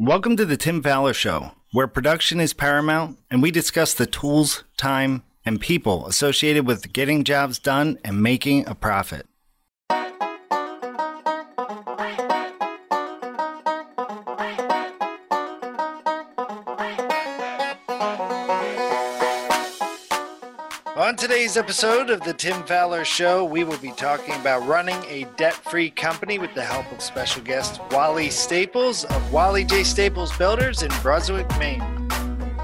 Welcome to the Tim Fowler Show, where production is paramount and we discuss the tools, time, and people associated with getting jobs done and making a profit. Today's episode of the Tim Fowler Show, we will be talking about running a debt free company with the help of special guest Wally Staples of Wally J. Staples Builders in Brunswick, Maine.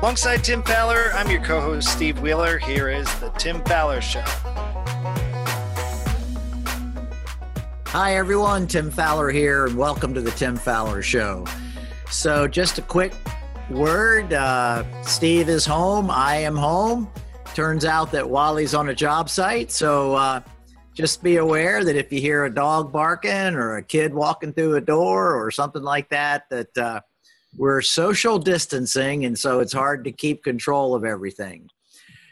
Alongside Tim Fowler, I'm your co host Steve Wheeler. Here is the Tim Fowler Show. Hi, everyone. Tim Fowler here, and welcome to the Tim Fowler Show. So, just a quick word uh, Steve is home, I am home turns out that Wally's on a job site. So uh, just be aware that if you hear a dog barking or a kid walking through a door or something like that, that uh, we're social distancing. And so it's hard to keep control of everything.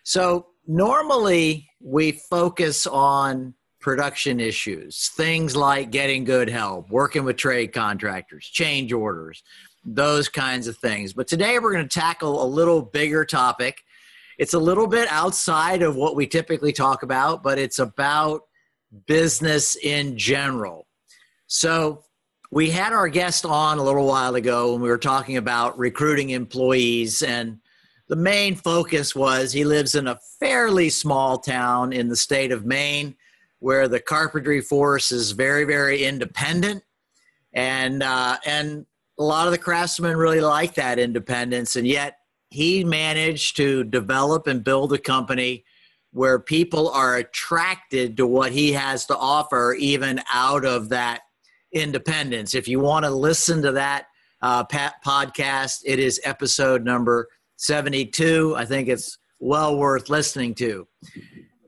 So normally we focus on production issues, things like getting good help, working with trade contractors, change orders, those kinds of things. But today we're going to tackle a little bigger topic it's a little bit outside of what we typically talk about, but it's about business in general. So, we had our guest on a little while ago when we were talking about recruiting employees, and the main focus was he lives in a fairly small town in the state of Maine where the carpentry force is very, very independent. And, uh, and a lot of the craftsmen really like that independence, and yet he managed to develop and build a company where people are attracted to what he has to offer, even out of that independence. If you want to listen to that uh, podcast, it is episode number 72. I think it's well worth listening to.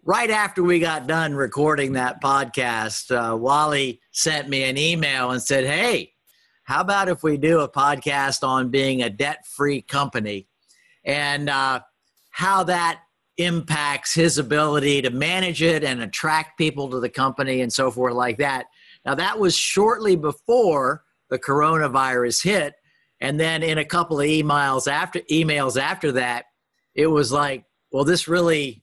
Right after we got done recording that podcast, uh, Wally sent me an email and said, Hey, how about if we do a podcast on being a debt free company? And uh, how that impacts his ability to manage it and attract people to the company and so forth like that. Now that was shortly before the coronavirus hit, and then in a couple of emails after emails after that, it was like, well, this really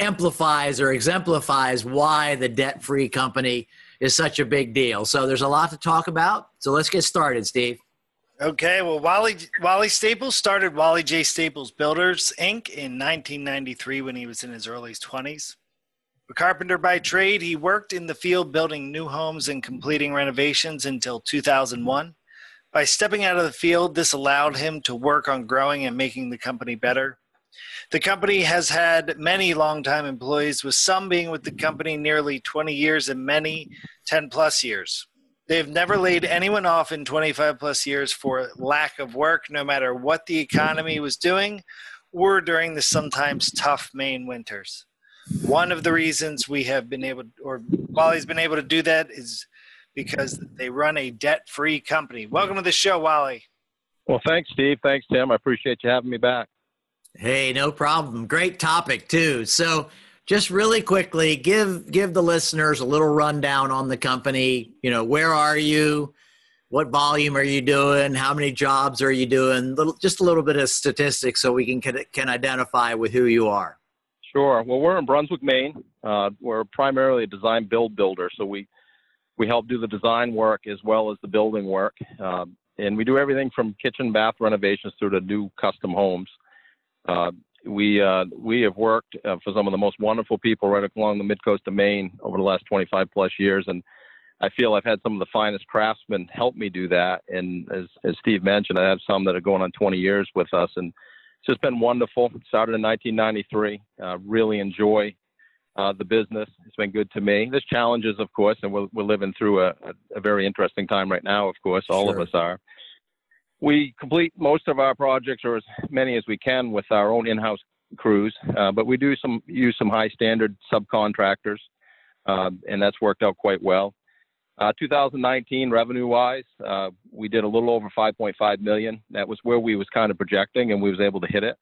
amplifies or exemplifies why the debt-free company is such a big deal. So there's a lot to talk about. So let's get started, Steve. Okay, well, Wally Wally Staples started Wally J. Staples Builders Inc. in 1993 when he was in his early 20s. A carpenter by trade, he worked in the field building new homes and completing renovations until 2001. By stepping out of the field, this allowed him to work on growing and making the company better. The company has had many longtime employees, with some being with the company nearly 20 years and many 10 plus years. They've never laid anyone off in 25 plus years for lack of work, no matter what the economy was doing or during the sometimes tough Maine winters. One of the reasons we have been able, or Wally's been able to do that is because they run a debt free company. Welcome to the show, Wally. Well, thanks, Steve. Thanks, Tim. I appreciate you having me back. Hey, no problem. Great topic, too. So, just really quickly give give the listeners a little rundown on the company. You know where are you? What volume are you doing? How many jobs are you doing? Little, just a little bit of statistics so we can can, identify with who you are. Sure. Well we're in brunswick maine. Uh, we're primarily a design build builder so we we help do the design work as well as the building work. Um, and we do everything from kitchen bath renovations through to new custom homes. Uh, we uh, we have worked uh, for some of the most wonderful people right along the mid coast of Maine over the last 25 plus years, and I feel I've had some of the finest craftsmen help me do that. And as as Steve mentioned, I have some that are going on 20 years with us, and it's just been wonderful. Started in 1993. Uh, really enjoy uh, the business. It's been good to me. There's challenges, of course, and we're we're living through a, a, a very interesting time right now. Of course, all sure. of us are we complete most of our projects or as many as we can with our own in-house crews, uh, but we do some use some high standard subcontractors, uh, and that's worked out quite well. Uh, 2019 revenue wise, uh, we did a little over 5.5 million. That was where we was kind of projecting, and we was able to hit it.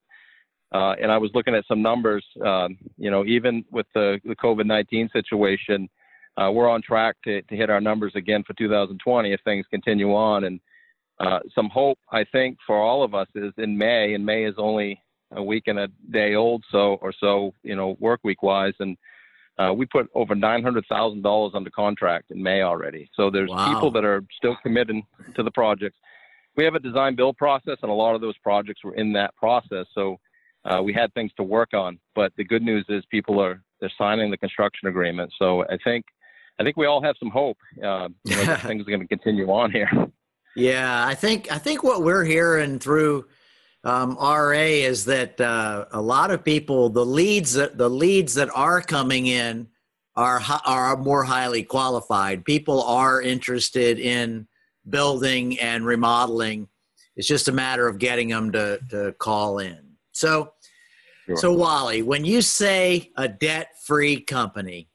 Uh, and I was looking at some numbers. Um, you know, even with the, the COVID-19 situation, uh, we're on track to, to hit our numbers again for 2020 if things continue on. And uh, some hope, I think, for all of us is in May, and May is only a week and a day old, so or so, you know, work week wise, and uh, we put over nine hundred thousand dollars under contract in May already. So there's Wow. people that are still committed to the projects. We have a design build process, and a lot of those projects were in that process. So uh, we had things to work on. But the good news is people are they're signing the construction agreement. So I think I think we all have some hope. Uh, you know, things are going to continue on here. Yeah, I think I think what we're hearing through um, RA is that uh, a lot of people, the leads that the leads that are coming in are are more highly qualified. People are interested in building and remodeling. It's just a matter of getting them to to call in. So, Sure. so Wally, when you say a debt-free company,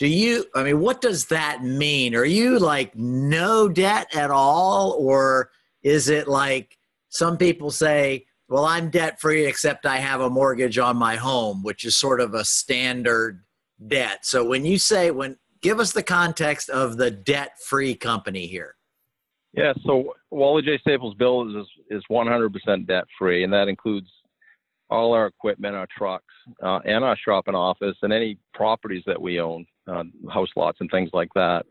do you i mean what does that mean? Are you like no debt at all? Or is it like some people say well i'm debt free except i have a mortgage on my home which is sort of a standard debt. So when you say when give us the context of the debt free company here. Yeah, so Wally J. Staples Builders is 100% debt free, and that includes all our equipment, our trucks, uh, and our shop and office, and any properties that we own, uh, house lots and things like that.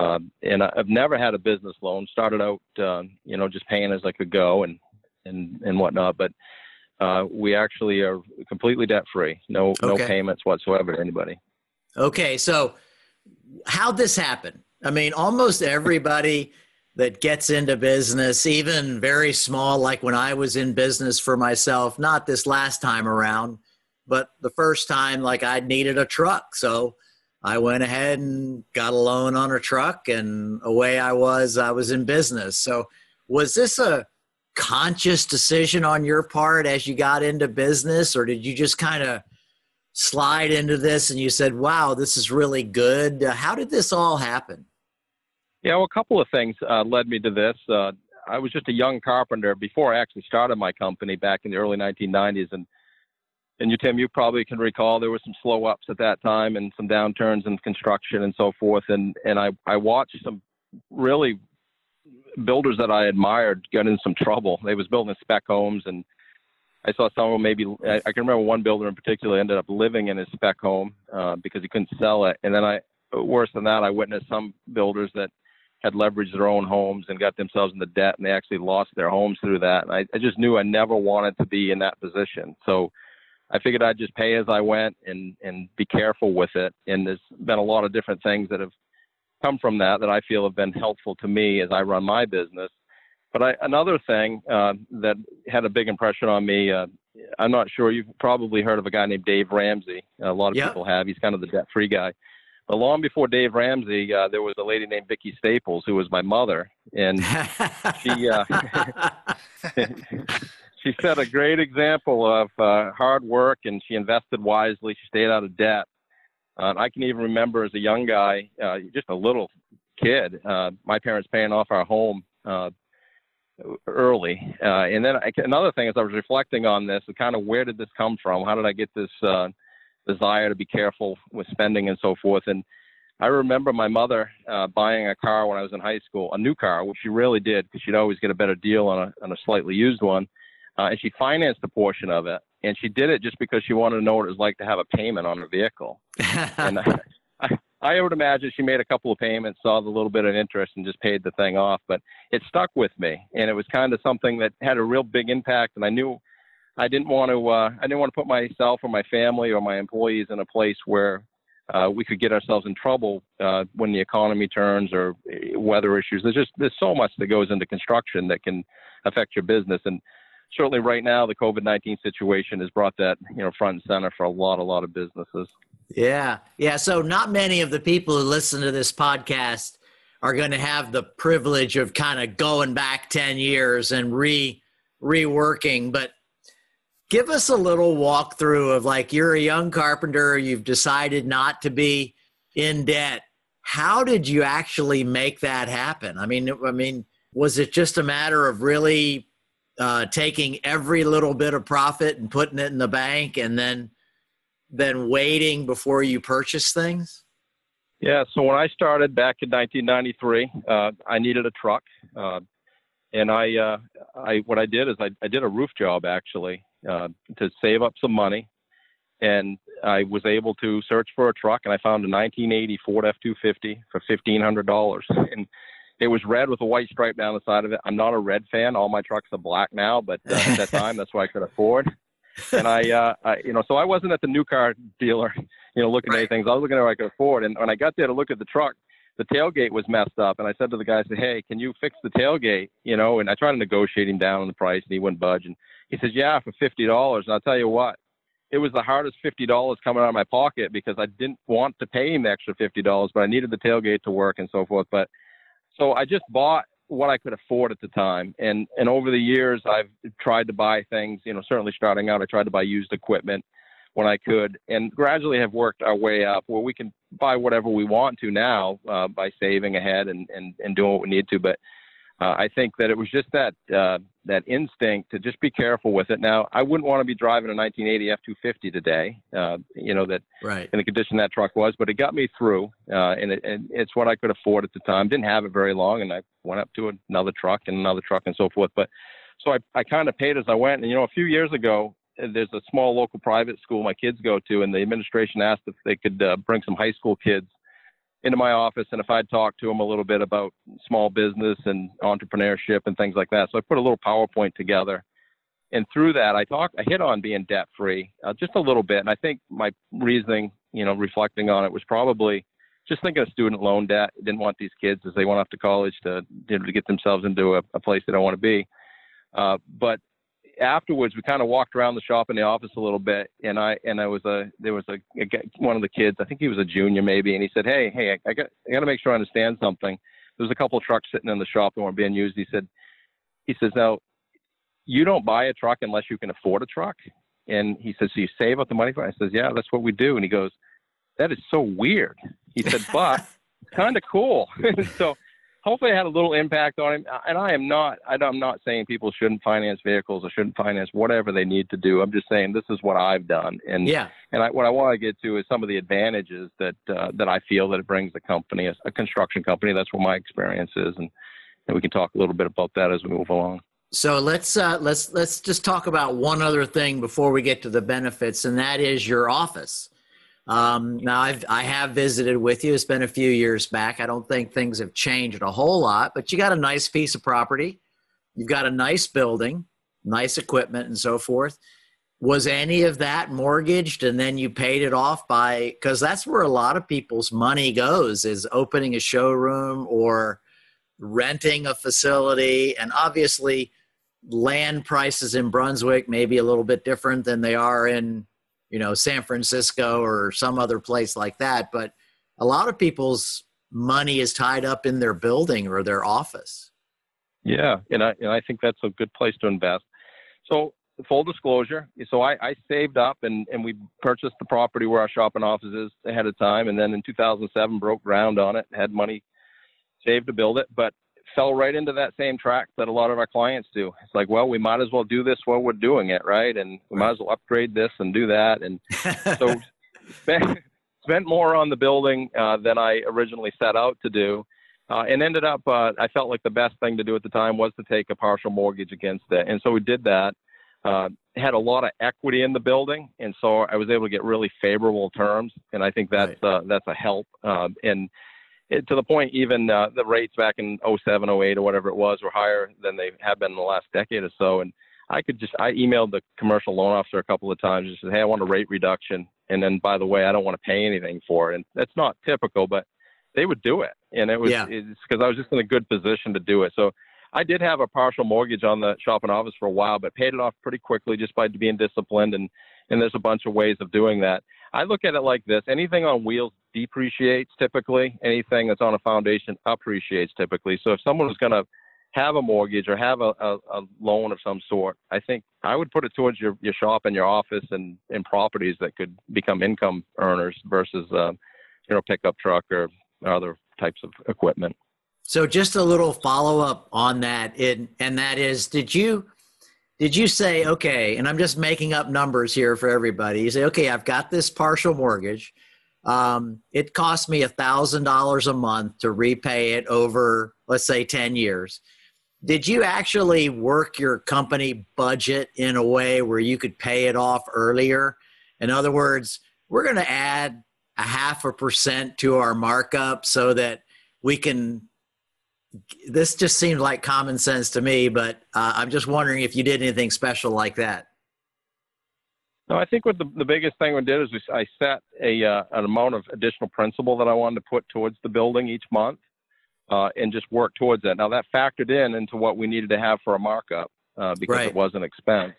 Um, and I- I've never had a business loan. Started out, uh, you know, just paying as I could go and and and whatnot. But uh, we actually are completely debt free. No no payments whatsoever to anybody. Okay, so how'd this happen? I mean, almost everybody that gets into business, even very small, like when I was in business for myself, not this last time around, but the first time, like I needed a truck. So I went ahead and got a loan on a truck, and away I was. I was in business. So was this a conscious decision on your part as you got into business, or did you just kind of slide into this and you said, wow, this is really good? Uh, How did this all happen? Yeah, well, a couple of things uh, led me to this. Uh, I was just a young carpenter before I actually started my company back in the early 1990s, and and you, Tim, you probably can recall there were some slow ups at that time and some downturns in construction and so forth. And and I I watched some really builders that I admired get in some trouble. They was building spec homes, and I saw some of them maybe. I, I can remember one builder in particular ended up living in his spec home uh, because he couldn't sell it. And then I, worse than that, I witnessed some builders that had leveraged their own homes and got themselves into debt, and they actually lost their homes through that. And I, I just knew I never wanted to be in that position. So I figured I'd just pay as I went and and be careful with it. And there's been a lot of different things that have come from that that I feel have been helpful to me as I run my business. But I, another thing uh, that had a big impression on me, uh, I'm not sure you've probably heard of a guy named Dave Ramsey. A lot of Yeah. people have. He's kind of the debt-free guy. But long before Dave Ramsey, uh, there was a lady named Vicky Staples who was my mother, and she uh, she set a great example of uh, hard work, and she invested wisely. She stayed out of debt. Uh, I can even remember as a young guy, uh, just a little kid, uh, my parents paying off our home uh, early. Uh, and then I, another thing, as I was reflecting on this, kind of where did this come from? How did I get this desire to be careful with spending and so forth? And I remember my mother uh, buying a car when I was in high school, a new car, which she rarely did because she'd always get a better deal on a, on a slightly used one. Uh, and she financed a portion of it. And she did it just because she wanted to know what it was like to have a payment on a vehicle. And I, I, I would imagine she made a couple of payments, saw the little bit of interest, and just paid the thing off. But it stuck with me, and it was kind of something that had a real big impact. And I knew I didn't want to, uh, I didn't want to put myself or my family or my employees in a place where uh, we could get ourselves in trouble uh, when the economy turns or uh, weather issues. There's just there's so much that goes into construction that can affect your business, and certainly right now the COVID-19 situation has brought that you know front and center for a lot, a lot of businesses. yeah. Yeah. So, not many of the people who listen to this podcast are going to have the privilege of kind of going back 10 years and re reworking. But give us a little walkthrough of like you're a young carpenter, you've decided not to be in debt. How did you actually make that happen? I mean, I mean, was it just a matter of really uh, taking every little bit of profit and putting it in the bank, and then then waiting before you purchase things? Yeah, so when I started back in 1993, uh, I needed a truck. Uh, and I, uh, I what I did is I, I did a roof job actually uh, to save up some money, and I was able to search for a truck, and I found a 1980 Ford F250 for fifteen hundred dollars, and it was red with a white stripe down the side of it. I'm not a red fan. All my trucks are black now, but uh, at that time, that's what I could afford. And I, uh, I, you know, so I wasn't at the new car dealer, you know, looking right. at things. I was looking at what I could afford. And when I got there to look at the truck, the tailgate was messed up. And I said to the guy, I said, Hey, can you fix the tailgate? You know, and I tried to negotiate him down on the price and he wouldn't budge. And he says, Yeah, for $50. And I'll tell you what, it was the hardest $50 coming out of my pocket because I didn't want to pay him the extra $50, but I needed the tailgate to work and so forth. But so I just bought what I could afford at the time. And and over the years, I've tried to buy things. You know, certainly starting out, I tried to buy used equipment when I could, and gradually have worked our way up where we can buy whatever we want to now uh, by saving ahead and, and and doing what we need to. But uh, I think that it was just that uh, that instinct to just be careful with it. Now, I wouldn't want to be driving a 1980 F250 today, uh, you know, that right. in the condition that truck was, but it got me through, uh, and, it, and it's what I could afford at the time. Didn't have it very long, and I went up to another truck and another truck and so forth. But so I, I kind of paid as I went. And you know, a few years ago, there's a small local private school my kids go to, and the administration asked if they could uh, bring some high school kids into my office and if I'd talk to them a little bit about small business and entrepreneurship and things like that. So I put a little PowerPoint together. And through that, I talked, I hit on being debt free uh, just a little bit. And I think my reasoning, you know, reflecting on it was probably just thinking of student loan debt. Didn't want these kids as they went off to college to, to get themselves into a, a place they don't want to be. Uh, but afterwards we kind of walked around the shop in the office a little bit and i and i was a there was a, a one of the kids i think he was a junior maybe and he said hey hey i, I got i got to make sure i understand something. There was a couple of trucks sitting in the shop that weren't being used. He said he says now you don't buy a truck unless you can afford a truck. And he says so you save up the money for it? I says yeah that's what we do. And he goes that is so weird. He said but kind of cool. So hopefully it had a little impact on him. And I am not, I'm not saying people shouldn't finance vehicles or shouldn't finance whatever they need to do. I'm just saying this is what I've done. And yeah, and I, what I want to get to is some of the advantages that uh, that I feel that it brings the company, a, a construction company. That's what my experience is, and and we can talk a little bit about that as we move along. So let's uh, let's let's just talk about one other thing before we get to the benefits, and that is your office. Um, now I've I have visited with you. It's been a few years back. I don't think things have changed a whole lot, but you got a nice piece of property. You've got a nice building, nice equipment, and so forth. Was any of that mortgaged and then you paid it off by because that's where a lot of people's money goes is opening a showroom or renting a facility and obviously land prices in Brunswick may be a little bit different than they are in you know, San Francisco or some other place like that. But a lot of people's money is tied up in their building or their office. Yeah, and I and I think that's a good place to invest. So full disclosure, so I, I saved up and, and we purchased the property where our shopping office is ahead of time, and then in 2007 broke ground on it, had money saved to build it, but fell right into that same track that a lot of our clients do. It's like, well, we might as well do this while we're doing it, right? And we might as well upgrade this and do that. And so spent, spent more on the building uh, than I originally set out to do. Uh, and ended up, uh, I felt like the best thing to do at the time was to take a partial mortgage against it. And so we did that. Uh, had a lot of equity in the building, and so I was able to get really favorable terms. And I think that's right. uh, that's a help. Uh, and it, to the point even uh, the rates back in 07, 08 or whatever it was were higher than they have been in the last decade or so. And I could just, I emailed the commercial loan officer a couple of times and said, Hey, I want a rate reduction. And then by the way, I don't want to pay anything for it. And that's not typical, but they would do it. And it was, yeah. because I was just in a good position to do it. So I did have a partial mortgage on the shop and office for a while, but paid it off pretty quickly just by being disciplined. And, and there's a bunch of ways of doing that. I look at it like this anything on wheels depreciates typically, anything that's on a foundation appreciates typically. So if someone was going to have a mortgage or have a, a, a, loan of some sort, I think I would put it towards your, your shop and your office and, and properties that could become income earners versus, uh, you know, pickup truck or other types of equipment. So just a little follow up on that, and that is, did you did you say okay and i'm just making up numbers here for everybody you say okay i've got this partial mortgage um, it cost me a thousand dollars a month to repay it over let's say 10 years did you actually work your company budget in a way where you could pay it off earlier? In other words, we're going to add a half a percent to our markup so that we can. This just seemed like common sense to me, but uh, I'm just wondering if you did anything special like that. No, I think what the, the biggest thing we did is we, I set a uh, an amount of additional principal that I wanted to put towards the building each month, uh, and just work towards that. Now that factored in into what we needed to have for a markup uh, because right. it was an expense.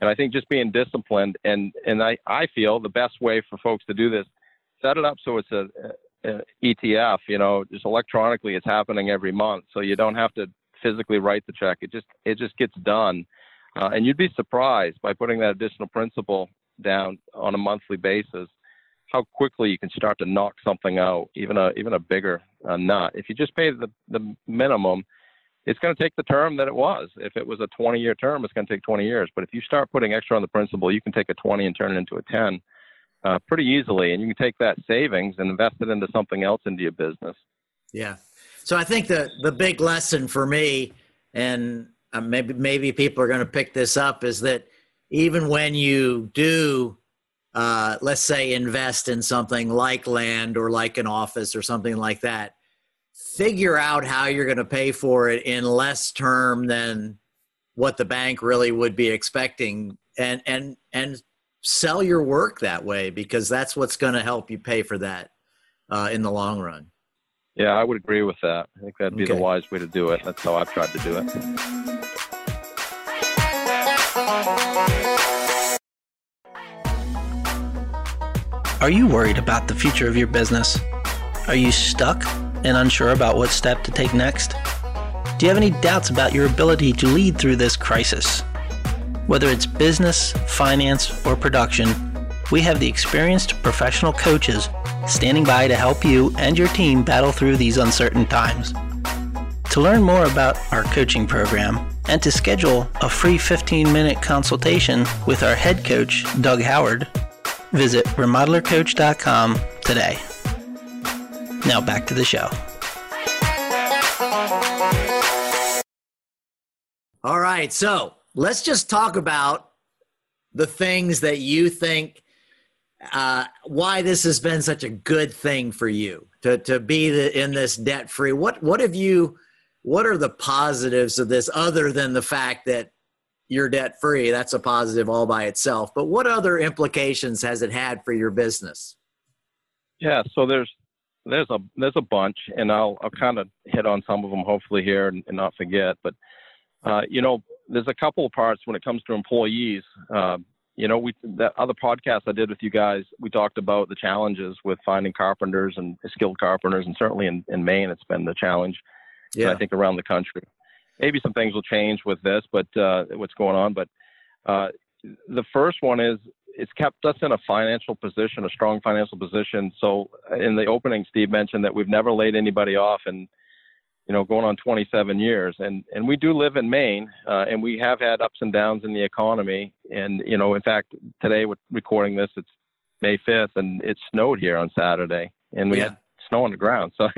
And I think just being disciplined and and I I feel the best way for folks to do this, set it up so it's a, a ETF. You know, just electronically, it's happening every month, so you don't have to physically write the check. It just it just gets done uh, and you'd be surprised by putting that additional principal down on a monthly basis how quickly you can start to knock something out, even a even a bigger uh, nut. If you just pay the the minimum, it's going to take the term that it was. If it was a 20 year term, it's going to take 20 years. But if you start putting extra on the principal, you can take a 20 and turn it into a 10 uh, pretty easily, and you can take that savings and invest it into something else into your business. Yeah. So I think the the big lesson for me, and uh, maybe maybe people are going to pick this up is that even when you do uh, let's say invest in something like land or like an office or something like that figure out how you're going to pay for it in less term than what the bank really would be expecting and and and sell your work that way because that's what's going to help you pay for that uh, in the long run. Yeah i would agree with that. I think that'd be okay. the wise way to do it. That's how i've tried to do it Are you worried about the future of your business? Are you stuck and unsure about what step to take next? Do you have any doubts about your ability to lead through this crisis? Whether it's business, finance, or production, we have the experienced professional coaches standing by to help you and your team battle through these uncertain times. To learn more about our coaching program and to schedule a free 15 minute consultation with our head coach, Doug Howard, Visit remodelercoach.com today. Now back to the show. All right, so let's just talk about the things that you think uh, why this has been such a good thing for you to to be the, in this debt free. What what have you? What are the positives of this other than the fact that you're debt free. That's a positive all by itself. But what other implications has it had for your business? Yeah, so there's there's a there's a bunch, and I'll I'll kind of hit on some of them hopefully here and, and not forget. But uh, you know, there's a couple of parts when it comes to employees. Uh, you know, we that other podcast I did with you guys, we talked about the challenges with finding carpenters and skilled carpenters, and certainly in, in Maine, it's been the challenge. Yeah. I think around the country maybe some things will change with this, but uh, what's going on. But uh, the first one is it's kept us in a financial position, a strong financial position. So in the opening, Steve mentioned that we've never laid anybody off, and you know, going on 27 years, and and we do live in Maine, uh, and we have had ups and downs in the economy. And you know, in fact, today we're recording this, it's May 5th, and it snowed here on Saturday, and we yeah. had snow on the ground. So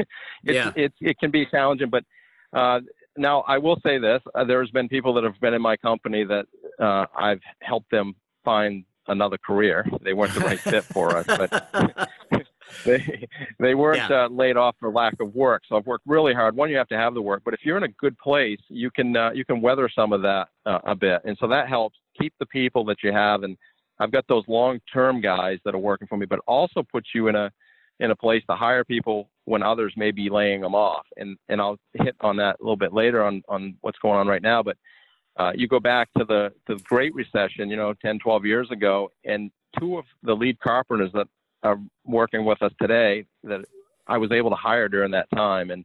it's, yeah. it, it can be challenging, but uh, now I will say this: uh, there's been people that have been in my company that uh, I've helped them find another career. They weren't the right fit for us, but they they weren't yeah. uh, laid off for lack of work. So I've worked really hard. One, you have to have the work, but if you're in a good place, you can uh, you can weather some of that uh, a bit, and so that helps keep the people that you have. And I've got those long-term guys that are working for me, but also puts you in a in a place to hire people when others may be laying them off. And and I'll hit on that a little bit later on on what's going on right now. But uh, you go back to the the Great Recession, you know, 10, 12 years ago, and two of the lead carpenters that are working with us today that I was able to hire during that time, and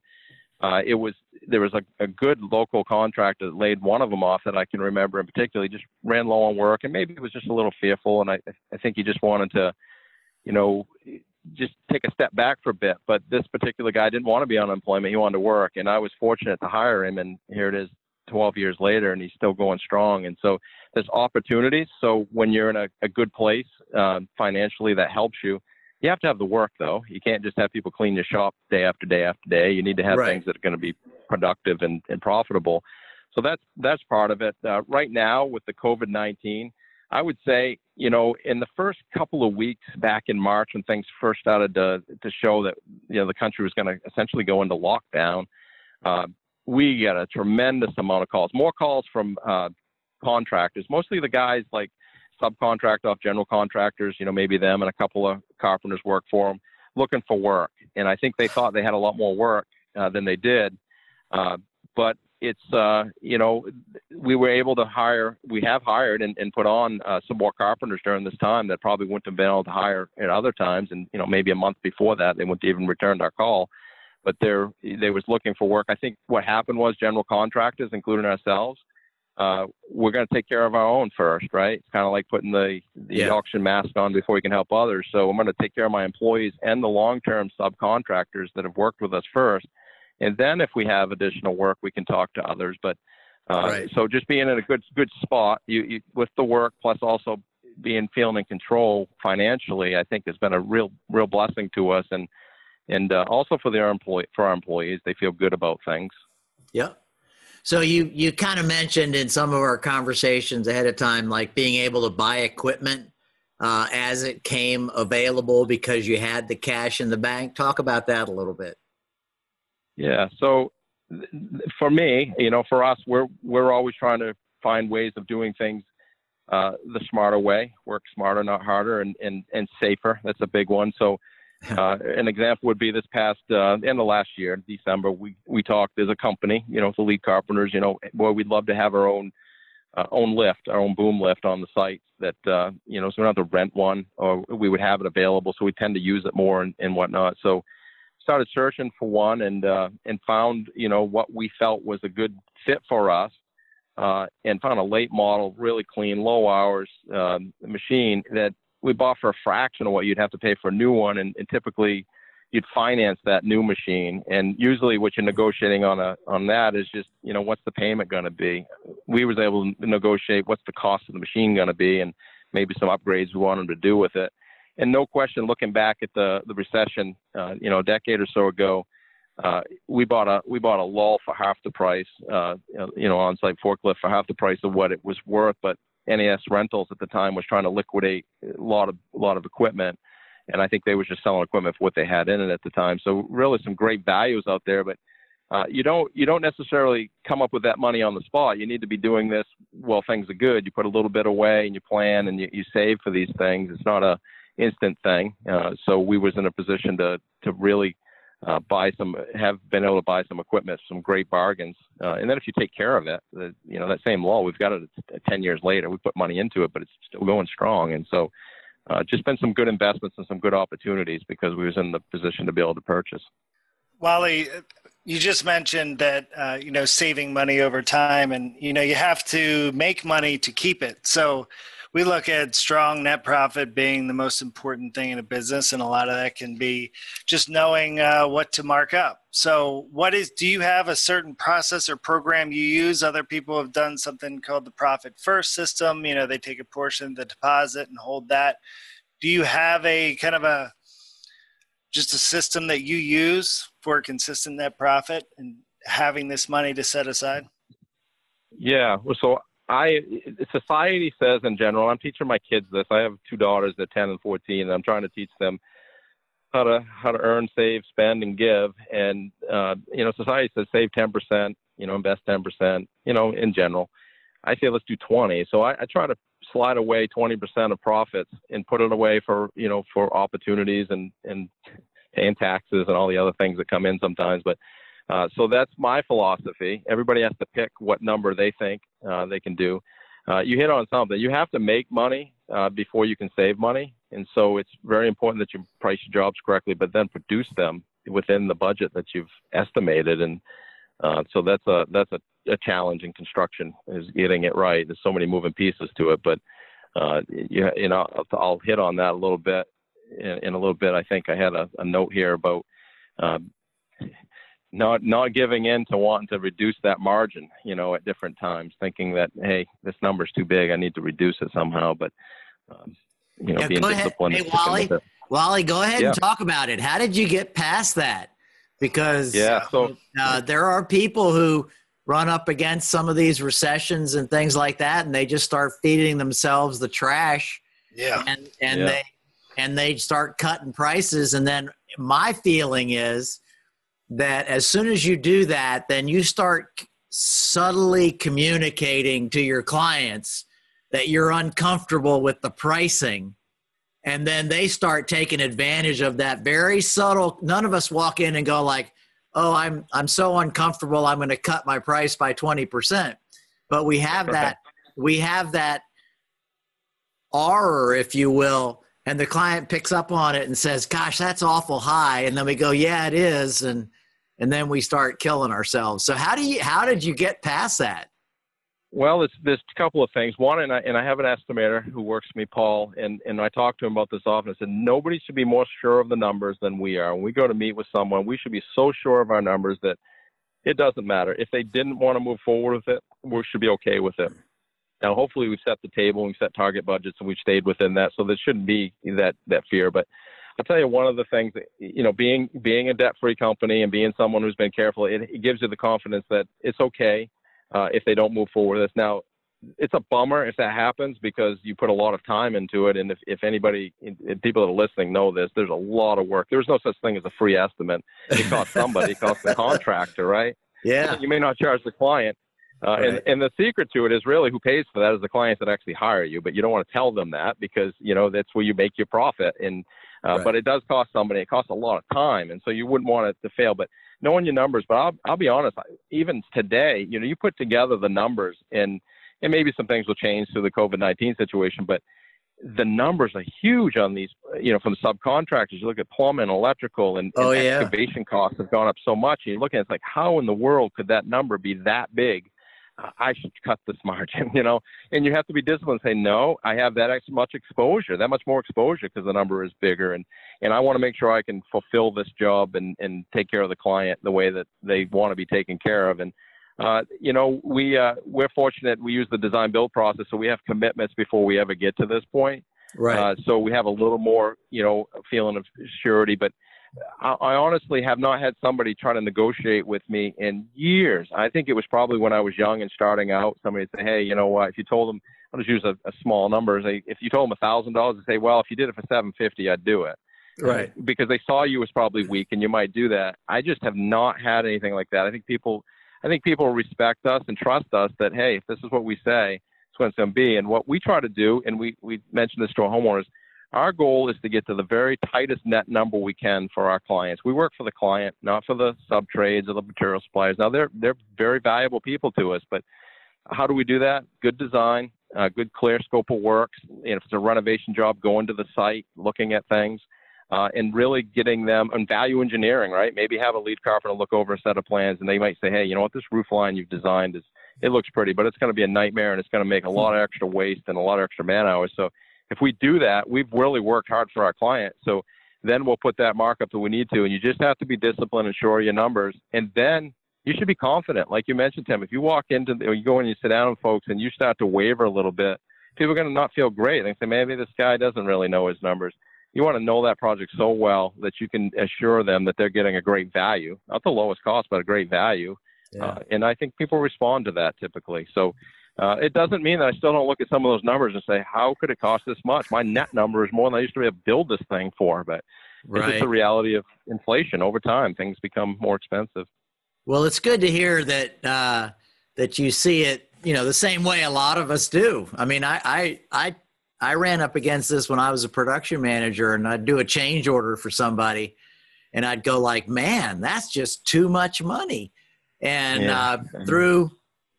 uh, it was there was a, a good local contractor that laid one of them off that I can remember in particular. He just ran low on work, and maybe he was just a little fearful, and I I think he just wanted to, you know, just take a step back for a bit. But this particular guy didn't want to be on unemployment; he wanted to work, and I was fortunate to hire him. And here it is, 12 years later, and he's still going strong. And so there's opportunities. So when you're in a, a good place um, financially, that helps you. You have to have the work, though. You can't just have people clean your shop day after day after day. You need to have right. things that are going to be productive and, and profitable. so that's that's part of it. Uh, right now with the COVID nineteen, I would say you know in the first couple of weeks back in March when things first started to to show that you know the country was going to essentially go into lockdown, uh, we got a tremendous amount of calls, more calls from uh, contractors, mostly the guys like subcontract off general contractors, you know, maybe them and a couple of carpenters work for them, looking for work. And I think they thought they had a lot more work uh, than they did. Uh, but it's, uh, you know, we were able to hire, we have hired and, and put on uh, some more carpenters during this time that probably wouldn't have been able to hire at other times. And, you know, maybe a month before that, they wouldn't even returned our call. But they're, they was looking for work. I think what happened was general contractors, including ourselves, uh, we're going to take care of our own first, right? It's kind of like putting the, the yeah. auction mask on before we can help others. So I'm going to take care of my employees and the long-term subcontractors that have worked with us first. And then if we have additional work, we can talk to others. But uh, right. so just being in a good good spot you, you, with the work, plus also being feeling in control financially, I think has been a real real blessing to us, and and uh, also for their employee for our employees, they feel good about things. Yeah, so you you kind of mentioned in some of our conversations ahead of time, like being able to buy equipment uh, as it came available because you had the cash in the bank. Talk about that a little bit. Yeah. So for me, you know, for us, we're we're always trying to find ways of doing things uh, the smarter way, work smarter, not harder, and, and, and safer. That's a big one. So uh, an example would be this past uh, end of last year, December. We we talked as a company, you know, the lead carpenters. You know, boy, we'd love to have our own uh, own lift, our own boom lift on the site. That uh, you know, so we don't have to rent one, or we would have it available. So we tend to use it more and, and whatnot. So started searching for one and uh, and found you know what we felt was a good fit for us. Uh, and found a late model, really clean, low hours uh, machine that we bought for a fraction of what you'd have to pay for a new one, and, and typically you'd finance that new machine. And usually, what you're negotiating on a on that is just you know what's the payment going to be. We was able to negotiate what's the cost of the machine going to be, and maybe some upgrades we wanted to do with it. And no question, looking back at the the recession, uh, you know, a decade or so ago, uh, we bought a we bought a lull for half the price, uh, you know, on-site forklift for half the price of what it was worth. But NAS Rentals at the time was trying to liquidate a lot of a lot of equipment, and I think they were just selling equipment for what they had in it at the time. So really, some great values out there, but uh, you don't you don't necessarily come up with that money on the spot. You need to be doing this while things are good. You put a little bit away and you plan and you, you save for these things. It's not a instant thing. Uh, so we was in a position to to really uh, buy some, have been able to buy some equipment, some great bargains. Uh, and then if you take care of it, the, you know, that same law, we've got it 10 years later. We put money into it, but it's still going strong. And so uh, just been some good investments and some good opportunities because we was in the position to be able to purchase. Wally, you just mentioned that uh, you know saving money over time, and you know you have to make money to keep it. So we look at strong net profit being the most important thing in a business, and a lot of that can be just knowing uh, what to mark up. So, what is? Do you have a certain process or program you use? Other people have done something called the profit first system. You know, they take a portion of the deposit and hold that. Do you have a kind of a just a system that you use for consistent net profit and having this money to set aside? Yeah. So I society says in general, I'm teaching my kids this. I have two daughters at 10 and 14, and I'm trying to teach them how to how to earn, save, spend, and give. And uh, you know, society says save 10%, you know, invest 10%, you know, in general. I say let's do 20. So I, I try to slide away 20% of profits and put it away for you know for opportunities and and paying taxes and all the other things that come in sometimes. But uh, so that's my philosophy. Everybody has to pick what number they think uh, they can do. Uh, you hit on something. You have to make money uh, before you can save money, and so it's very important that you price your jobs correctly, but then produce them within the budget that you've estimated. And uh, so that's a that's a, a challenge in construction is getting it right. There's so many moving pieces to it, but you, you know I'll, I'll, hit on that a little bit in, in, a little bit. I think I had a, a note here about not not giving in to wanting to reduce that margin, you know, at different times, thinking that hey, this number's too big, I need to reduce it somehow. But um, you know, yeah, being disciplined. Hey, Wally, Wally, go ahead yeah. and talk about it. How did you get past that? Because yeah, so uh, there are people who run up against some of these recessions and things like that, and they just start feeding themselves the trash. Yeah. And and Yeah. they and they start cutting prices. And then my feeling is that as soon as you do that, then you start subtly communicating to your clients that you're uncomfortable with the pricing. And then they start taking advantage of that very subtle none of us walk in and go like oh i'm i'm so uncomfortable i'm going to cut my price by 20% but we have Right. that we have that aura if you will and the client picks up on it and says gosh that's awful high. And then we go yeah it is. And and then we start killing ourselves so how do you how did you get past that Well, it's there's a couple of things. One, and I and I have an estimator who works for me, Paul, and and I talk to him about this often. I said nobody should be more sure of the numbers than we are. When we go to meet with someone, we should be so sure of our numbers that it doesn't matter if they didn't want to move forward with it. We should be okay with it. Now, hopefully, we've set the table, we've set target budgets, and we've stayed within that, so there shouldn't be that that fear. But I'll tell you one of the things that you know, being being a debt-free company and being someone who's been careful, it, it gives you the confidence that it's okay uh, if they don't move forward with this. Now, it's a bummer if that happens because you put a lot of time into it, and if if anybody, if people that are listening know this, there's a lot of work. There's no such thing as a free estimate. It costs somebody, it costs the contractor, right? yeah You may not charge the client. Uh, and, and the secret to it is really who pays for that is the clients that actually hire you, but you don't want to tell them that because you know that's where you make your profit. And uh, Right. but it does cost somebody. It costs a lot of time, and so you wouldn't want it to fail. But knowing your numbers, but I'll I'll be honest. I- Even today, you know, you put together the numbers, and and maybe some things will change through the COVID nineteen situation, but the numbers are huge on these. You know, from the subcontractors. You look at plumbing, electrical, and, and Oh, yeah. excavation costs have gone up so much. And you look at it, it's like, how in the world could that number be that big? I should cut this margin, you know. And you have to be disciplined. and Say no, I have that ex- much exposure, that much more exposure because the number is bigger, and and I want to make sure I can fulfill this job and and take care of the client the way that they want to be taken care of. And uh, you know, we uh, we're fortunate. We use the design build process, so we have commitments before we ever get to this point. right Uh, so we have a little more, you know, feeling of surety. But I, I honestly have not had somebody try to negotiate with me in years. I think it was probably when I was young and starting out. Somebody would say, "Hey, you know what? If you told them, I'll just use a, a small number. Say, if you told them a thousand dollars, they say, "Well, if you did it for seven fifty, I'd do it." right because they saw you as probably weak and you might do that. I just have not had anything like that. I think people, I think people respect us and trust us that hey, if this is what we say, it's what it's going to be. And what we try to do, and we we mentioned this to our homeowners, our goal is to get to the very tightest net number we can for our clients. We work for the client, not for the sub trades or the material suppliers. Now they're they're very valuable people to us, but how do we do that? Good design, uh, good clear scope of works. And if it's a renovation job, going to the site, looking at things uh, and really getting them and value engineering, right? Maybe have a lead carpenter look over a set of plans and they might say, hey, you know what, this roof line you've designed is, it looks pretty, but it's going to be a nightmare and it's going to make a lot of extra waste and a lot of extra man hours. So if we do that, we've really worked hard for our client. So then we'll put that markup that we need to. And you just have to be disciplined and sure your numbers. And then you should be confident. Like you mentioned, Tim, if you walk into, or you go and you sit down with folks and you start to waver a little bit, people are going to not feel great. They say, maybe this guy doesn't really know his numbers you want to know that project so well that you can assure them that they're getting a great value, not the lowest cost, but a great value. yeah. Uh, and I think people respond to that typically. So uh, it doesn't mean that I still don't look at some of those numbers and say, how could it cost this much? My net number is more than I used to be able to build this thing for. But it's just the reality of inflation. Over time, things become more expensive. Well, it's good to hear that uh, that you see it, you know, the same way a lot of us do. I mean, I I I I ran up against this when I was a production manager, and I'd do a change order for somebody, and I'd go like, "Man, that's just too much money." And Yeah. uh, through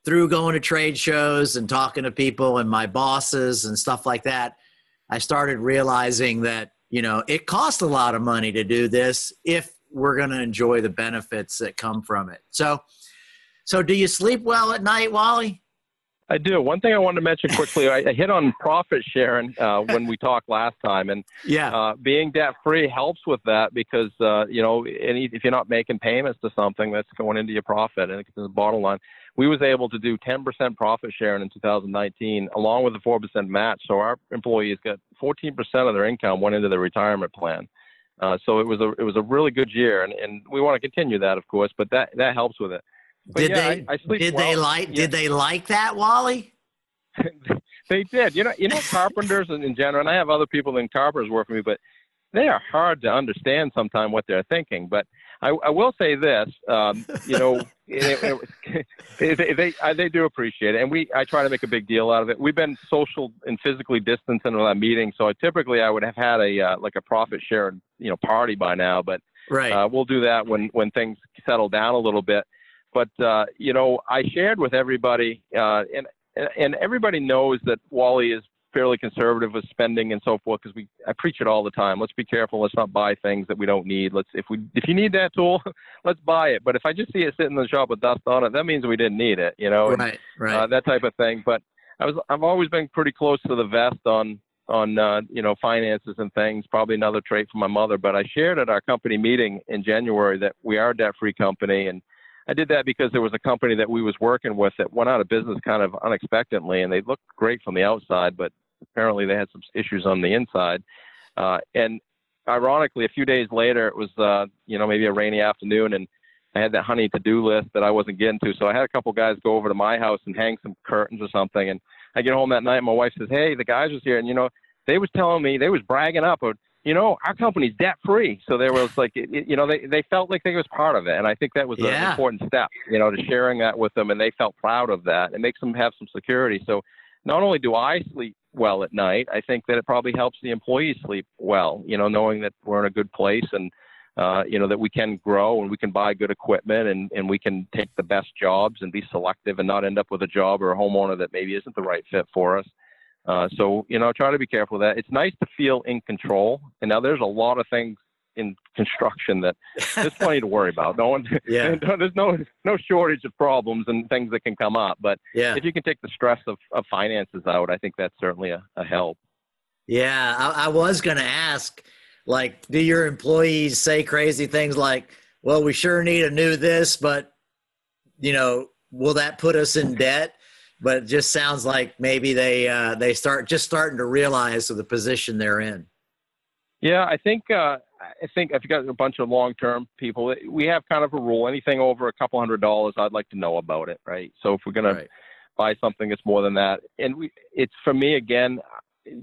through going to trade shows and talking to people and my bosses and stuff like that, I started realizing that you know it costs a lot of money to do this if we're going to enjoy the benefits that come from it. So, so do you sleep well at night, Wally? I do. One thing I wanted to mention quickly, I, I hit on profit sharing uh, when we talked last time, and Yeah. uh, being debt free helps with that because uh, you know any, if you're not making payments to something that's going into your profit and it's the bottom line. We was able to do 10% profit sharing in 2019, along with the 4% match. So our employees got 14% of their income went into their retirement plan. Uh, so it was a it was a really good year, and, and we want to continue that, of course. But that that helps with it. But did yeah, they I, I sleep did well. they like Yeah. did they like that, Wally? they did. You know, you know, carpenters in, in general, and I have other people in carpenters work for me, but they are hard to understand sometimes what they're thinking. But I, I will say this, um, you know, it, it, they they, I, they do appreciate it, and we I try to make a big deal out of it. We've been social and physically distanced in that meeting, so I, typically I would have had a uh, like a profit share, you know, party by now, but Right. uh, we'll do that when when things settle down a little bit. But uh, you know, I shared with everybody, uh, and and everybody knows that Wally is fairly conservative with spending and so forth because we I preach it all the time. Let's be careful. Let's not buy things that we don't need. Let's if we if you need that tool, let's buy it. But if I just see it sitting in the shop with dust on it, that means we didn't need it. You know, and, right. Right. uh, that type of thing. But I was I've always been pretty close to the vest on on uh, you know finances and things. Probably another trait from my mother. But I shared at our company meeting in January that we are a debt free company, and I did that because there was a company that we was working with that went out of business kind of unexpectedly, and they looked great from the outside, but apparently they had some issues on the inside. Uh, and ironically, a few days later, it was uh, you know maybe a rainy afternoon, and I had that honey to do list that I wasn't getting to. So I had a couple guys go over to my house and hang some curtains or something. And I get home that night, and my wife says, "Hey, the guys was here, and you know they was telling me they was bragging up of." You know, our company's debt free, so there was like, it, it- you know, they they felt like they was part of it, and I think that was an important step, you know, to sharing that with them, and they felt proud of that. It makes them have some security. So, not only do I sleep well at night, I think that it probably helps the employees sleep well. You know, knowing that we're in a good place and uh, you know that we can grow and we can buy good equipment and and we can take the best jobs and be selective and not end up with a job or a homeowner that maybe isn't the right fit for us. Uh, so you know, try to be careful with that. It's nice to feel in control. And now there's a lot of things in construction that there's plenty to worry about. No one, Yeah. there's no no shortage of problems and things that can come up. But yeah. if you can take the stress of, of finances out, I think that's certainly a, a help. Yeah, I, I was going to ask, like, do your employees say crazy things like, "Well, we sure need a new this, but you know, will that put us in debt?" But it just sounds like maybe they uh, they start just starting to realize the position they're in. Yeah, I think uh, I think I've got a bunch of long-term people, we have kind of a rule: anything over a couple hundred dollars, I'd like to know about it, right? So if we're gonna Right. buy something that's more than that, and we, it's for me again,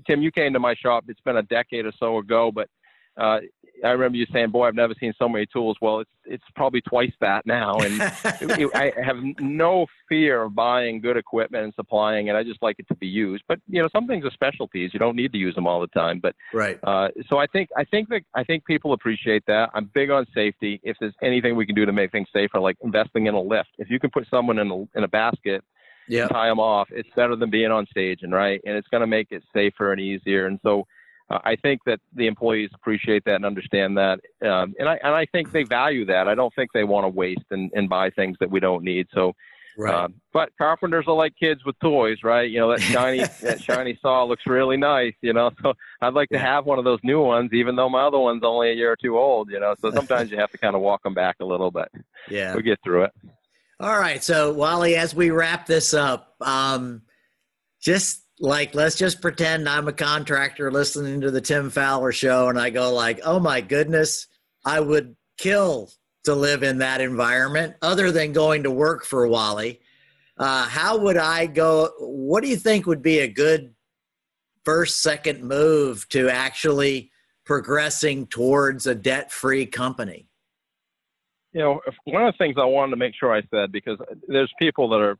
Tim, you came to my shop. It's been a decade or so ago, but uh, I remember you saying, "Boy, I've never seen so many tools." Well, it's it's probably twice that now, and it- it- I have no fear of buying good equipment and supplying it. I just like it to be used. But you know, some things are specialties. You don't need to use them all the time. But right. uh, so I think I think that I think people appreciate that. I'm big on safety. If there's anything we can do to make things safer, like investing in a lift, if you can put someone in a in a basket, Yeah. tie them off, it's better than being on stage, and right, and it's going to make it safer and easier. And so uh, I think that the employees appreciate that and understand that, um, and I and I think they value that. I don't think they want to waste and, and buy things that we don't need. So. Right. Um, but carpenters are like kids with toys, right? You know that shiny that shiny saw looks really nice, you know. So I'd like to have one of those new ones, even though my other one's only a year or two old, you know. So sometimes you have to kind of walk them back a little bit. yeah. We get through it. All right. So, Wally, as we wrap this up, um, just like let's just pretend I'm a contractor listening to the Tim Fowler show, and I go like, "Oh my goodness, I would kill to live in that environment." Other than going to work for Wally, uh, how would I go? What do you think would be a good first, second move to actually progressing towards a debt-free company? You know, one of the things I wanted to make sure I said because there's people that are,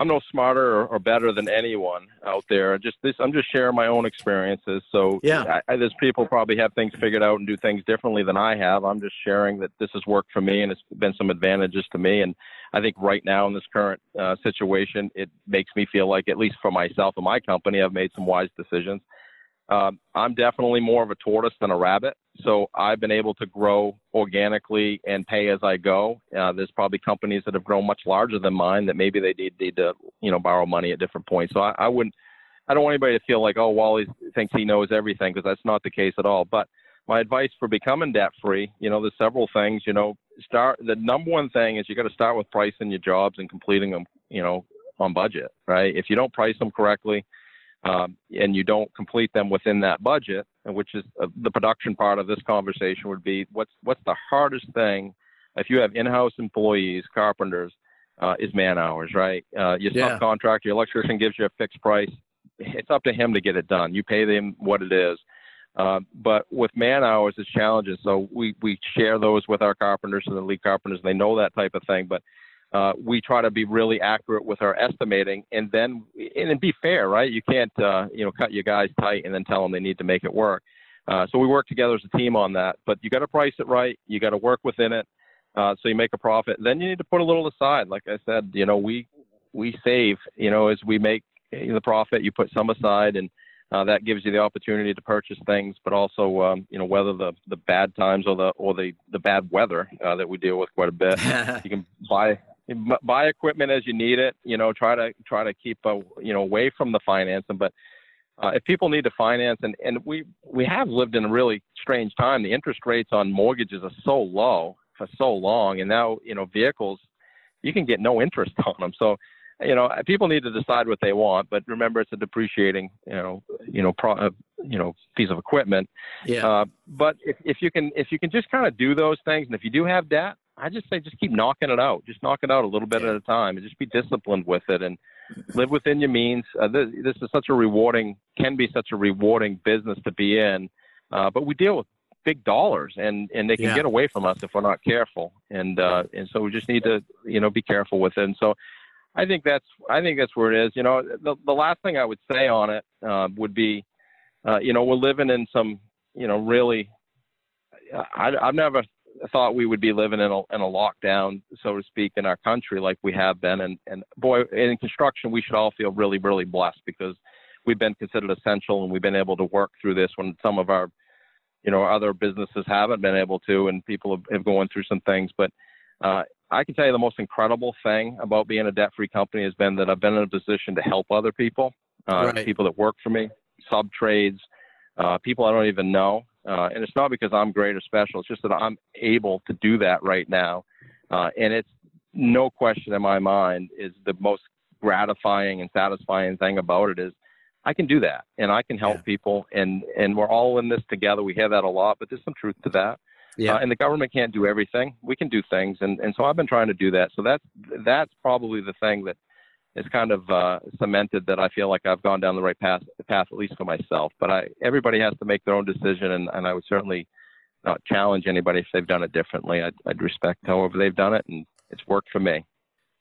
I'm no smarter or, or better than anyone out there. Just this, I'm just sharing my own experiences. So Yeah. I, I, there's people probably have things figured out and do things differently than I have. I'm just sharing that this has worked for me and it's been some advantages to me. And I think right now in this current uh, situation, it makes me feel like, at least for myself and my company, I've made some wise decisions. Um, I'm definitely more of a tortoise than a rabbit. So I've been able to grow organically and pay as I go. Uh, there's probably companies that have grown much larger than mine that maybe they need, need to, you know, borrow money at different points. So I, I wouldn't, I don't want anybody to feel like, oh, Wally thinks he knows everything because that's not the case at all. But my advice for becoming debt free, you know, there's several things, you know, start, the number one thing is you got to start with pricing your jobs and completing them, you know, on budget, right? If you don't price them correctly, um, and you don't complete them within that budget, and which is uh, the production part of this conversation would be what's what's the hardest thing if you have in-house employees, carpenters, uh, is man hours, right? Uh, your Yeah. subcontractor, your electrician gives you a fixed price. It's up to him to get it done. You pay them what it is. Uh, but with man hours, it's challenging. So we, we share those with our carpenters and the lead carpenters. They know that type of thing. But uh, we try to be really accurate with our estimating, and then and, be fair, right? You can't uh, you know cut your guys tight and then tell them they need to make it work. Uh, so we work together as a team on that. But you got to price it right. You got to work within it, uh, so you make a profit. Then you need to put a little aside. Like I said, you know we we save. You know as we make the profit, you put some aside, and uh, that gives you the opportunity to purchase things, but also um, you know weather the the bad times or the or the the bad weather uh, that we deal with quite a bit. you can buy buy equipment as you need it. You know, try to try to keep a, you know away from the financing. But uh, if people need to finance, and and we we have lived in a really strange time. The interest rates on mortgages are so low for so long, and now you know vehicles, you can get no interest on them. So. You know, people need to decide what they want, but remember, it's a depreciating, you know, you know, pro, uh, you know, piece of equipment. yeah. Uh, but if, if you can if you can just kind of do those things, and if you do have debt, I just say just keep knocking it out. Just knock it out a little bit Yeah. at a time, and just be disciplined with it, and live within your means. Uh, this, this is such a rewarding, can be such a rewarding business to be in. Uh, but we deal with big dollars, and and they can Yeah. get away from us if we're not careful. And uh, and so we just need to you know be careful with it. And so. I think that's I think that's where it is. You know, the the last thing I would say on it uh, would be, uh, you know, we're living in some, you know, really. I, I've never thought we would be living in a in a lockdown, so to speak, in our country like we have been. And and boy, in construction, we should all feel really really blessed because we've been considered essential and we've been able to work through this when some of our, you know, other businesses haven't been able to, and people have, have going through some things. But uh, I can tell you the most incredible thing about being a debt-free company has been that I've been in a position to help other people, uh, Right. people that work for me, sub trades, uh, people I don't even know. Uh, and it's not because I'm great or special. It's just that I'm able to do that right now. Uh, and it's no question in my mind is the most gratifying and satisfying thing about it is I can do that and I can help Yeah. people and, and we're all in this together. We hear that a lot, but there's some truth to that. Yeah. Uh, and the government can't do everything. We can do things, and, and so I've been trying to do that. So that's that's probably the thing that is kind of uh, cemented that I feel like I've gone down the right path, path at least for myself. But I everybody has to make their own decision, and, and I would certainly not challenge anybody if they've done it differently. I'd, I'd respect however they've done it, and it's worked for me.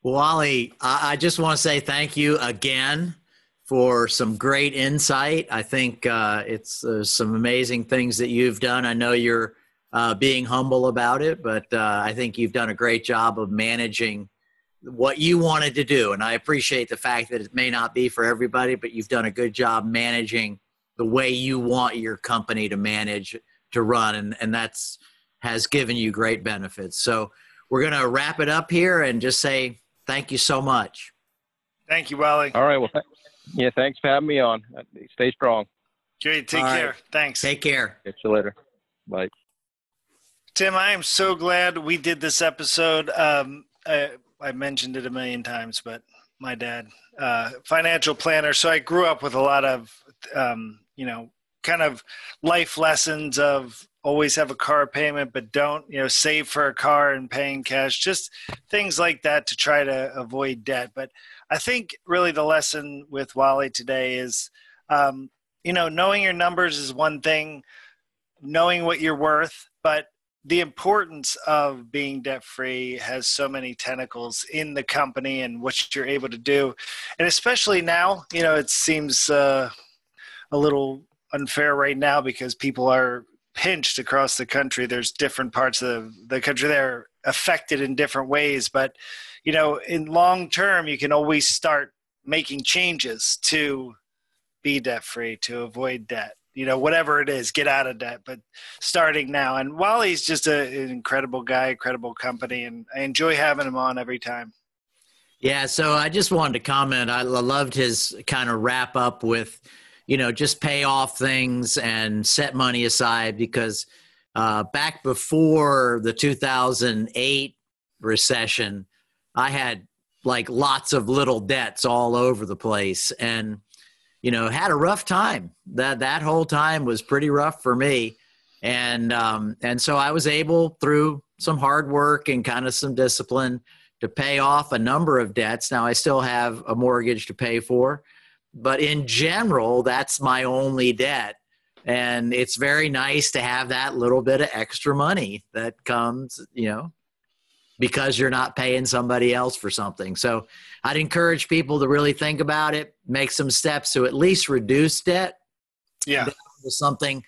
Wally, I, I just want to say thank you again for some great insight. I think uh, it's uh, some amazing things that you've done. I know you're uh, being humble about it, but uh, I think you've done a great job of managing what you wanted to do. And I appreciate the fact that it may not be for everybody, but you've done a good job managing the way you want your company to manage to run, and and that's has given you great benefits. So we're going to wrap it up here and just say thank you so much. Thank you, Wally. All right. Well, th- yeah. Thanks for having me on. Uh, Stay strong. Great. Take All right. care. Thanks. Take care. Catch you later. Bye. Tim, I am so glad we did this episode. Um, I, I mentioned it a million times, but my dad, uh, financial planner. So I grew up with a lot of, um, you know, kind of life lessons of always have a car payment, but don't, you know, save for a car and paying cash, just things like that to try to avoid debt. But I think really the lesson with Wally today is, um, you know, knowing your numbers is one thing, knowing what you're worth, but the importance of being debt free has so many tentacles in the company and what you're able to do. And especially now, you know, it seems uh, a little unfair right now because people are pinched across the country. There's different parts of the country that are affected in different ways. But, you know, in long term, you can always start making changes to be debt free, to avoid debt you know whatever it is get out of debt but starting now. And wally's just a, an incredible guy incredible company and i enjoy having him on every time. Yeah, so I just wanted to comment. I loved his kind of wrap up with, you know, just pay off things and set money aside because uh, back before the 2008 recession, I had like lots of little debts all over the place. And, you know, had a rough time. That that whole time was pretty rough for me, and um, and so I was able through some hard work and kind of some discipline to pay off a number of debts. Now I still have a mortgage to pay for, but in general, that's my only debt. And it's very nice to have that little bit of extra money that comes, you know, because you're not paying somebody else for something. So I'd encourage people to really think about it, make some steps to at least reduce debt. Yeah. To something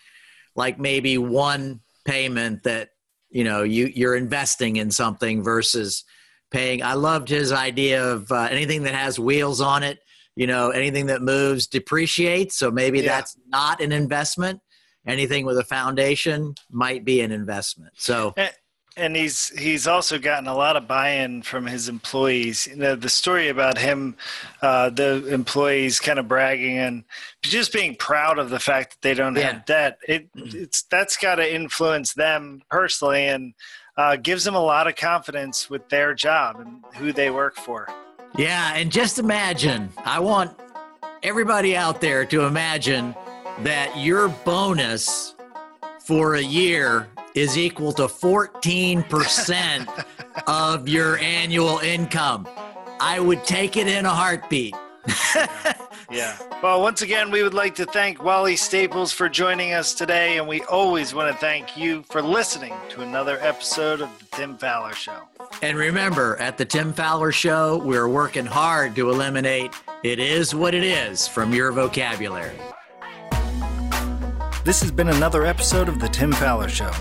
like maybe one payment that, you know, you, you're investing in something versus paying. I loved his idea of uh, anything that has wheels on it, you know, anything that moves depreciates. So maybe Yeah. that's not an investment. Anything with a foundation might be an investment. So, and he's he's also gotten a lot of buy-in from his employees. You know, the story about him, uh, the employees kind of bragging and just being proud of the fact that they don't Yeah. have debt. It it's that's got to influence them personally and uh, gives them a lot of confidence with their job and who they work for. Yeah, and just imagine, I want everybody out there to imagine that your bonus for a year is equal to 14% of your annual income. I would take it in a heartbeat. Yeah. Well, once again, we would like to thank Wally Staples for joining us today, and we always want to thank you for listening to another episode of the Tim Fowler Show. And remember, at the Tim Fowler Show, we're working hard to eliminate it is what it is from your vocabulary. This has been another episode of the Tim Fowler Show.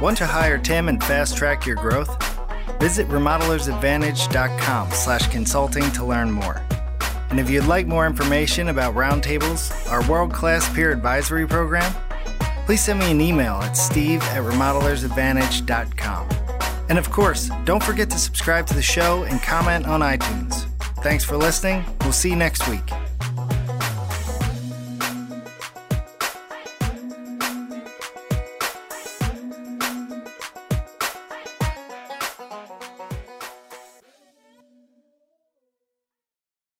Want to hire Tim and fast track your growth? Visit remodelersadvantage.com slash consulting to learn more. And if you'd like more information about Roundtables, our world-class peer advisory program, please send me an email at steve at remodelersadvantage.com. And of course, don't forget to subscribe to the show and comment on iTunes. Thanks for listening. We'll see you next week.